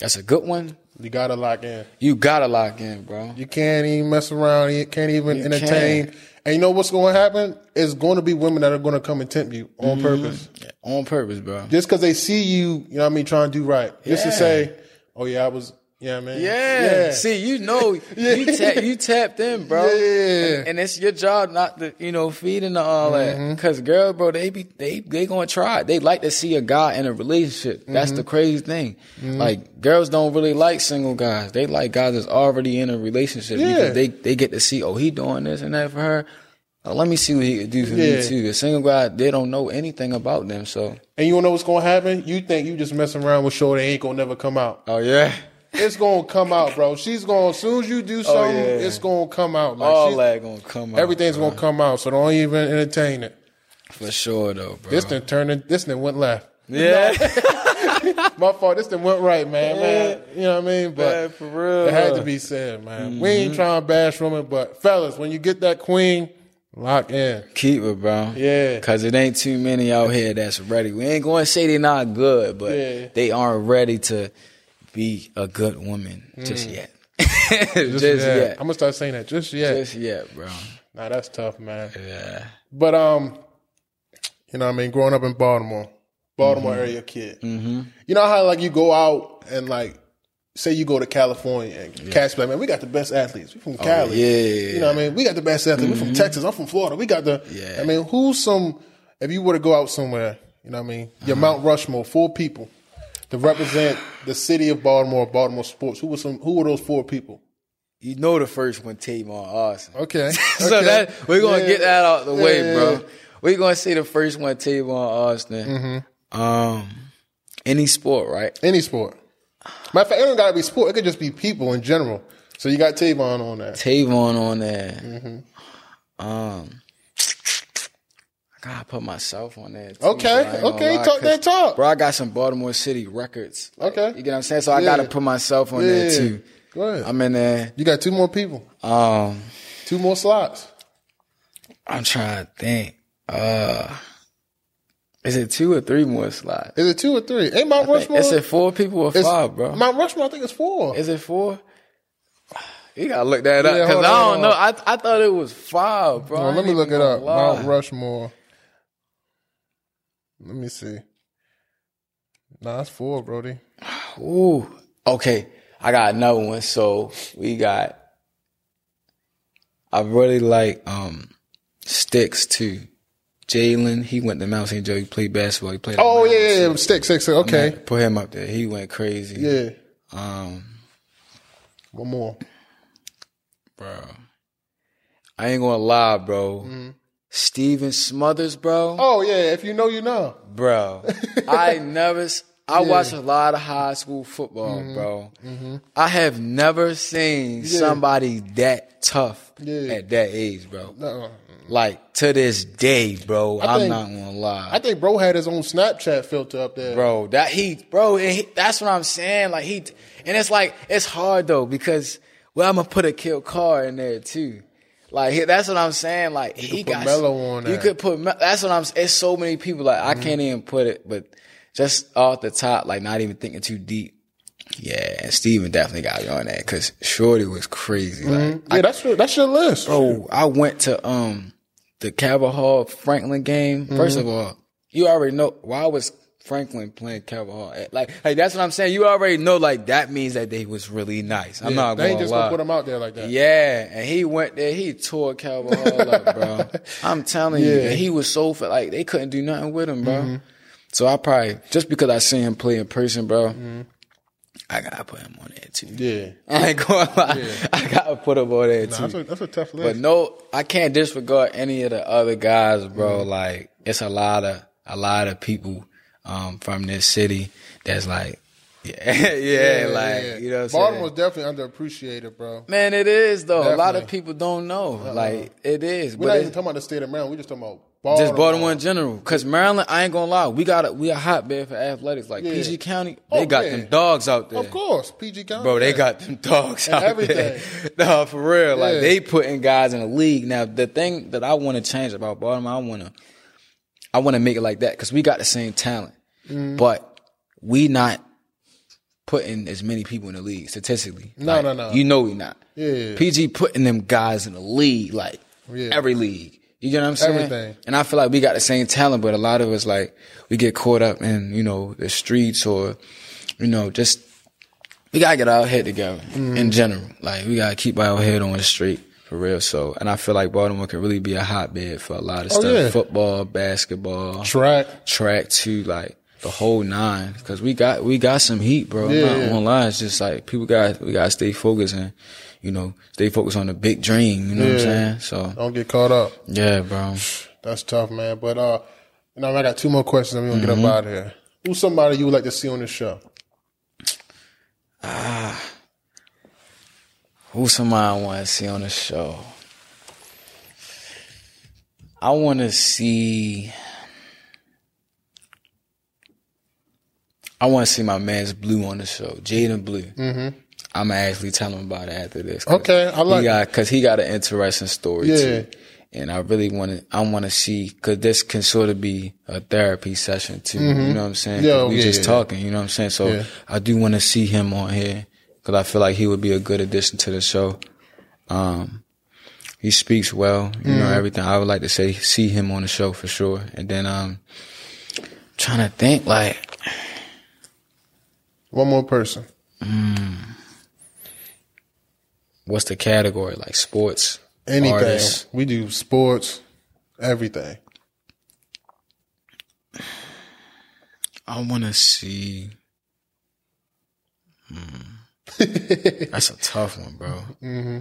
that's a good one. You gotta lock in. You gotta lock in, bro. You can't even mess around. You can't even You entertain. can't. And you know what's going to happen? It's going to be women that are going to come and tempt you on Mm-hmm. purpose. On purpose, bro. Just because they see you, you know what I mean, trying to do right. Just to say, oh, yeah, I was, yeah, man. Yeah. See, you know, [LAUGHS] you ta- you tapped in, bro. Yeah. And, and it's your job not to, you know, feed into all Mm-hmm. that. Cause girl, bro, they be they they gonna try. They like to see a guy in a relationship. That's Mm-hmm. the crazy thing. Like girls don't really like single guys. They like guys that's already in a relationship Yeah. because they they get to see, oh, he doing this and that for her. Oh, let me see what he could do for me too. The single guy, they don't know anything about them. So, And you know what's going to happen? You think you just messing around with Shorty ain't to never come out. oh yeah, It's to come out, bro. She's gonna as soon as you do something, Oh, yeah. it's to come out. Like, all that gonna come out. Everything's going to come out. So don't even entertain it. for sure though, bro. This thing turned, this thing went left. yeah. [LAUGHS] My fault. This thing went right, man. man. You know what I mean? But Man, for real. it had to be said, man. We Mm-hmm. ain't trying to bash women, but fellas, when you get that queen, lock in. Keep it, bro. Yeah. Cause it ain't too many out here that's ready. We ain't going to say they not good, but Yeah. they aren't ready to be a good woman just yet. [LAUGHS] just Mm. yeah. yet. I'm gonna start saying that just yet. Just yet, bro. nah, that's tough, man. Yeah. But um, you know, what I mean, growing up in Baltimore, Baltimore area kid. Mm-hmm. You know how like you go out and like. Say you go to California and cats be like, man, we got the best athletes. We from Cali. Oh, yeah. You know what I mean? We got the best athletes. We from Texas. I'm from Florida. We got the Yeah. I mean, who's some if you were to go out somewhere, you know what I mean? Your Uh-huh. Mount Rushmore, four people to represent the city of Baltimore, Baltimore sports. Who were some who were those four people? You know the first one, Tavon Austin. Okay. [LAUGHS] so Okay. that we're gonna Yeah. get that out the way, bro. We're gonna say the first one, Tavon Austin. Mm-hmm. Um, any sport, right? Any sport. Matter of fact, it don't gotta be sport. It could just be people in general. So you got Tavon on there. Tavon on there. Mm-hmm. Um, I gotta put myself on that. Too, Okay, bro. I ain't gonna okay, talk that talk. bro. I got some Baltimore City records. Like, Okay. you get what I'm saying. So I Yeah. gotta put myself on there Yeah. too. Go ahead. I'm in there. You got two more people. Um, Two more slots. I'm trying to think. Uh, is it two or three more slots? Is it two or three? Ain't Mount Rushmore? Is it four people or It's- five, bro? Mount Rushmore, I think it's four. Is it four? You gotta look that up because I don't know. I I thought it was five, bro. On, let me look it up. lie. Mount Rushmore. Let me see. Nah, it's four, Brody. Ooh, okay. I got another one. So we got. I really like um sticks too. Jalen, he went to Mount St. Joe. He played basketball. He played. Oh yeah, yeah, St. yeah. Stick, six. Okay. Put him up there. He went crazy. Yeah. Um, One more. bro. I ain't gonna lie, bro. Mm-hmm. Steven Smothers, bro. Oh yeah, if you know, you know. Bro, [LAUGHS] I never, I watch a lot of high school football, Mm-hmm. bro. I have never seen somebody that tough Yeah. at that age, bro. Uh, Like to this day, bro. I I'm think- not gonna lie. I think bro had his own Snapchat filter up there. bro. That he, bro, and he, that's what I'm saying. Like he, and it's like it's hard though because well, I'm gonna put a kill car in there too. Like that's what I'm saying. Like he put got Melo on You that. could put. That's what I'm. It's so many people. Like I can't mm-hmm. even put it, but just off the top, like not even thinking too deep. Yeah, and Steven definitely got me on that because Shorty was crazy. Like, mm-hmm. Yeah, that's your that's your list. bro, I went to um the Hall Franklin game. First mm-hmm. of all, you already know why I was Franklin playing Calvert Hall. Like, like that's what I'm saying. You already know like that means that they was really nice. I'm not they gonna ain't just lie. gonna put him out there like that. Yeah, and he went there. He tore Calvert Hall up, bro. [LAUGHS] I'm telling you, Yeah. Mm-hmm. and he was so fa- like they couldn't do nothing with him, bro. So I probably just because I seen him play in person, bro. I gotta put him on there too. Mm-hmm. Yeah, [LAUGHS] I ain't gonna lie. I gotta put him on there too. that's a, that's a tough list. But no, I can't disregard any of the other guys, bro. Mm-hmm. Like it's a lot of a lot of people um, from this city that's like, [LAUGHS] yeah, yeah, like yeah. you know, what I'm Baltimore's saying? definitely underappreciated, bro. Man, it is though. A lot of people don't know. Like it is, We're but not even talking about the state of Maryland. We're just talking about Baltimore. just Baltimore in general. Cause Maryland, I ain't gonna lie, we got a we a hotbed for athletics. Like Yeah. PG County, they Oh, got yeah. them dogs out there. Of course, PG County. Bro, they got them [LAUGHS] dogs out everything. [LAUGHS] there. No, for real. Yeah. Like they putting guys in the league. Now, the thing that I want to change about Baltimore, I want to, I want to make it like that because we got the same talent, Mm-hmm. but we not putting as many people in the league statistically. No, Like, no, no. You know we not. Yeah. PG putting them guys in the league, like Yeah. every league. You get what I'm saying? Everything. And I feel like we got the same talent, but a lot of us like we get caught up in you know the streets or you know just we gotta get our head together Mm-hmm. in general. Like we gotta keep our head on the street for real. So, and I feel like Baltimore could really be a hotbed for a lot of Oh, stuff: yeah. football, basketball, track. track too, like the whole nine. Because we got we got some heat, bro. Yeah, I'm not yeah. gonna lie. It's just like people got we gotta stay focused and you know stay focused on the big dream. You know what I'm saying? So Don't get caught up. yeah, bro. That's tough, man. But uh, you know, I got two more questions, and we're gonna Mm-hmm. get up out of here. Who's somebody you would like to see on the show? Who's somebody I want to see on the show? I want to see. I want to see my man's Blue on the show, Jaden Blue. Mm-hmm. I'm actually tell him about it after this. Okay, I like he got because he got an interesting story Yeah. too, and I really want to. I want to see because this can sort of be a therapy session too. You know what I'm saying? Yeah, we yeah, just yeah. talking. You know what I'm saying? So. I do want to see him on here because I feel like he would be a good addition to the show. Um, he speaks well, you Mm. know everything. I would like to say see him on the show for sure. And then um, trying to think like One more person. what's the category like sports, Anything. artists. We do sports, everything. I want to see. Hmm. [LAUGHS] That's a tough one, bro. Mm-hmm.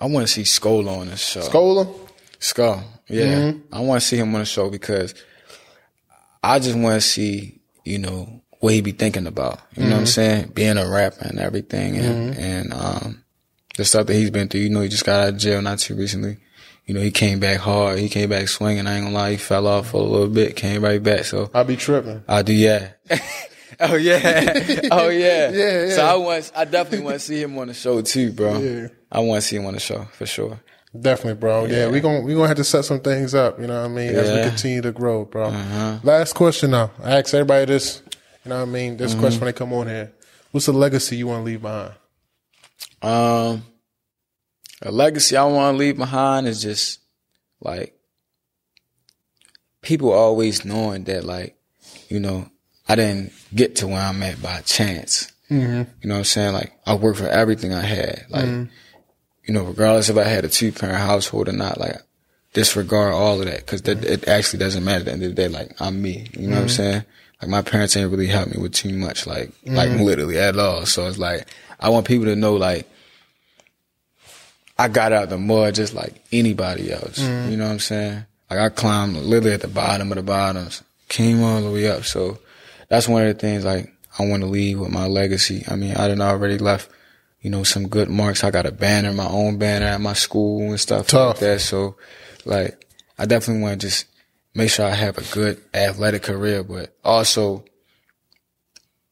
I want to see Skolo on the show. Scola. Skull. Yeah. Mm-hmm. I want to see him on the show because I just want to see, you know, what he be thinking about. You know what I'm Mm-hmm. saying? Being a rapper and everything and, and, um, the stuff that he's been through. You know, he just got out of jail not too recently. You know, he came back hard. He came back swinging. I ain't gonna lie. He fell off for a little bit, came right back. So I be tripping. I do, yeah. [LAUGHS] [LAUGHS] oh yeah. [LAUGHS] Oh yeah. Yeah, yeah. So I want, I definitely want to see him on the show too, bro. Yeah. I want to see him on the show for sure. Definitely, bro. Yeah, we gon' we gonna have to set some things up. You know what I mean? As we Uh-huh. continue to grow, bro. Last question now. I ask everybody this. You know what I mean? This Mm-hmm. question when they come on here. What's the legacy you want to leave behind? Um, a legacy I want to leave behind is just like people always knowing that, like, you know, I didn't get to where I'm at by chance. Mm-hmm. You know what I'm saying? Like, I worked for everything I had. Like, mm-hmm. you know, regardless if I had a two parent household or not, like, disregard all of that because that it actually doesn't matter at the end of the day. Like, I'm me. You know what I'm mm-hmm. saying? Like, my parents ain't really helped me with too much, like, mm-hmm. like literally at all. So it's like, I want people to know, like, I got out the mud just like anybody else. You know what I'm saying? Like I climbed literally at the bottom of the bottoms, came all the way up. So that's one of the things like I want to leave with my legacy. I mean, I done already left, you know, some good marks. I got a banner, my own banner at my school and stuff Tough. like that. So, like, I definitely want to just make sure I have a good athletic career, but also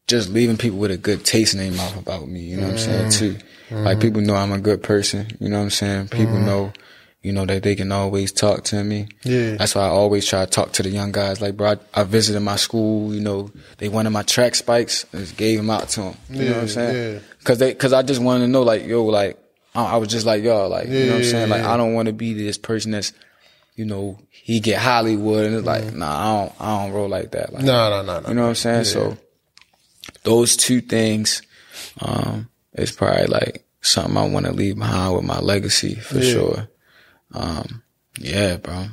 just leaving people with a good taste in their mouth about me. You know what I'm saying mm-hmm. too. Like mm-hmm. people know I'm a good person. You know what I'm saying. People mm-hmm. know, you know that they can always talk to me. Yeah. That's why I always try to talk to the young guys. Like, bro, I, I visited my school. You know, they wanted my track spikes. I just gave them out to them. You know what I'm saying? yeah. Cause they, cause I just wanted to know, like, yo, like, I, I was just like y'all, like, you know what I'm Yeah, saying? Like, yeah. I don't want to be this person that's, you know, he get Hollywood and it's like, nah, I don't, I don't roll like that. Like, No, no, no, no. you know what I'm saying? So those two things, um, is probably like something I want to leave behind with my legacy for Yeah. sure. Um, yeah, bro.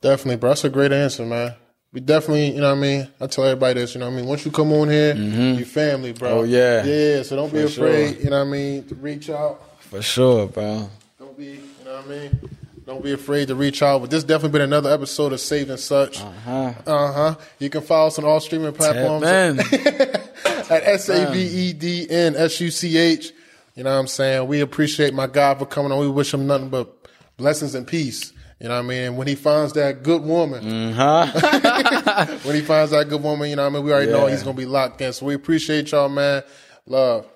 Definitely, bro. That's a great answer, man. We definitely, you know what I mean? I tell everybody this, you know what I mean? Once you come on here, you family, bro. Mm-hmm. Oh, yeah. Yeah, so don't be afraid, sure. you know what I mean, to reach out. For sure, bro. Don't be, you know what I mean? Don't be afraid to reach out. But this definitely been another episode of Saved and Such. Uh Huh? Uh huh. You can follow us on all streaming platforms Man. [LAUGHS] at S A V E D N S U C H. You know what I'm saying? We appreciate my God for coming on. We wish him nothing but blessings and peace. You know what I mean? And when he finds that good woman, huh? Mm-hmm. [LAUGHS] when he finds that good woman, you know what I mean? We already know he's going to be locked in. So we appreciate y'all, man. Love.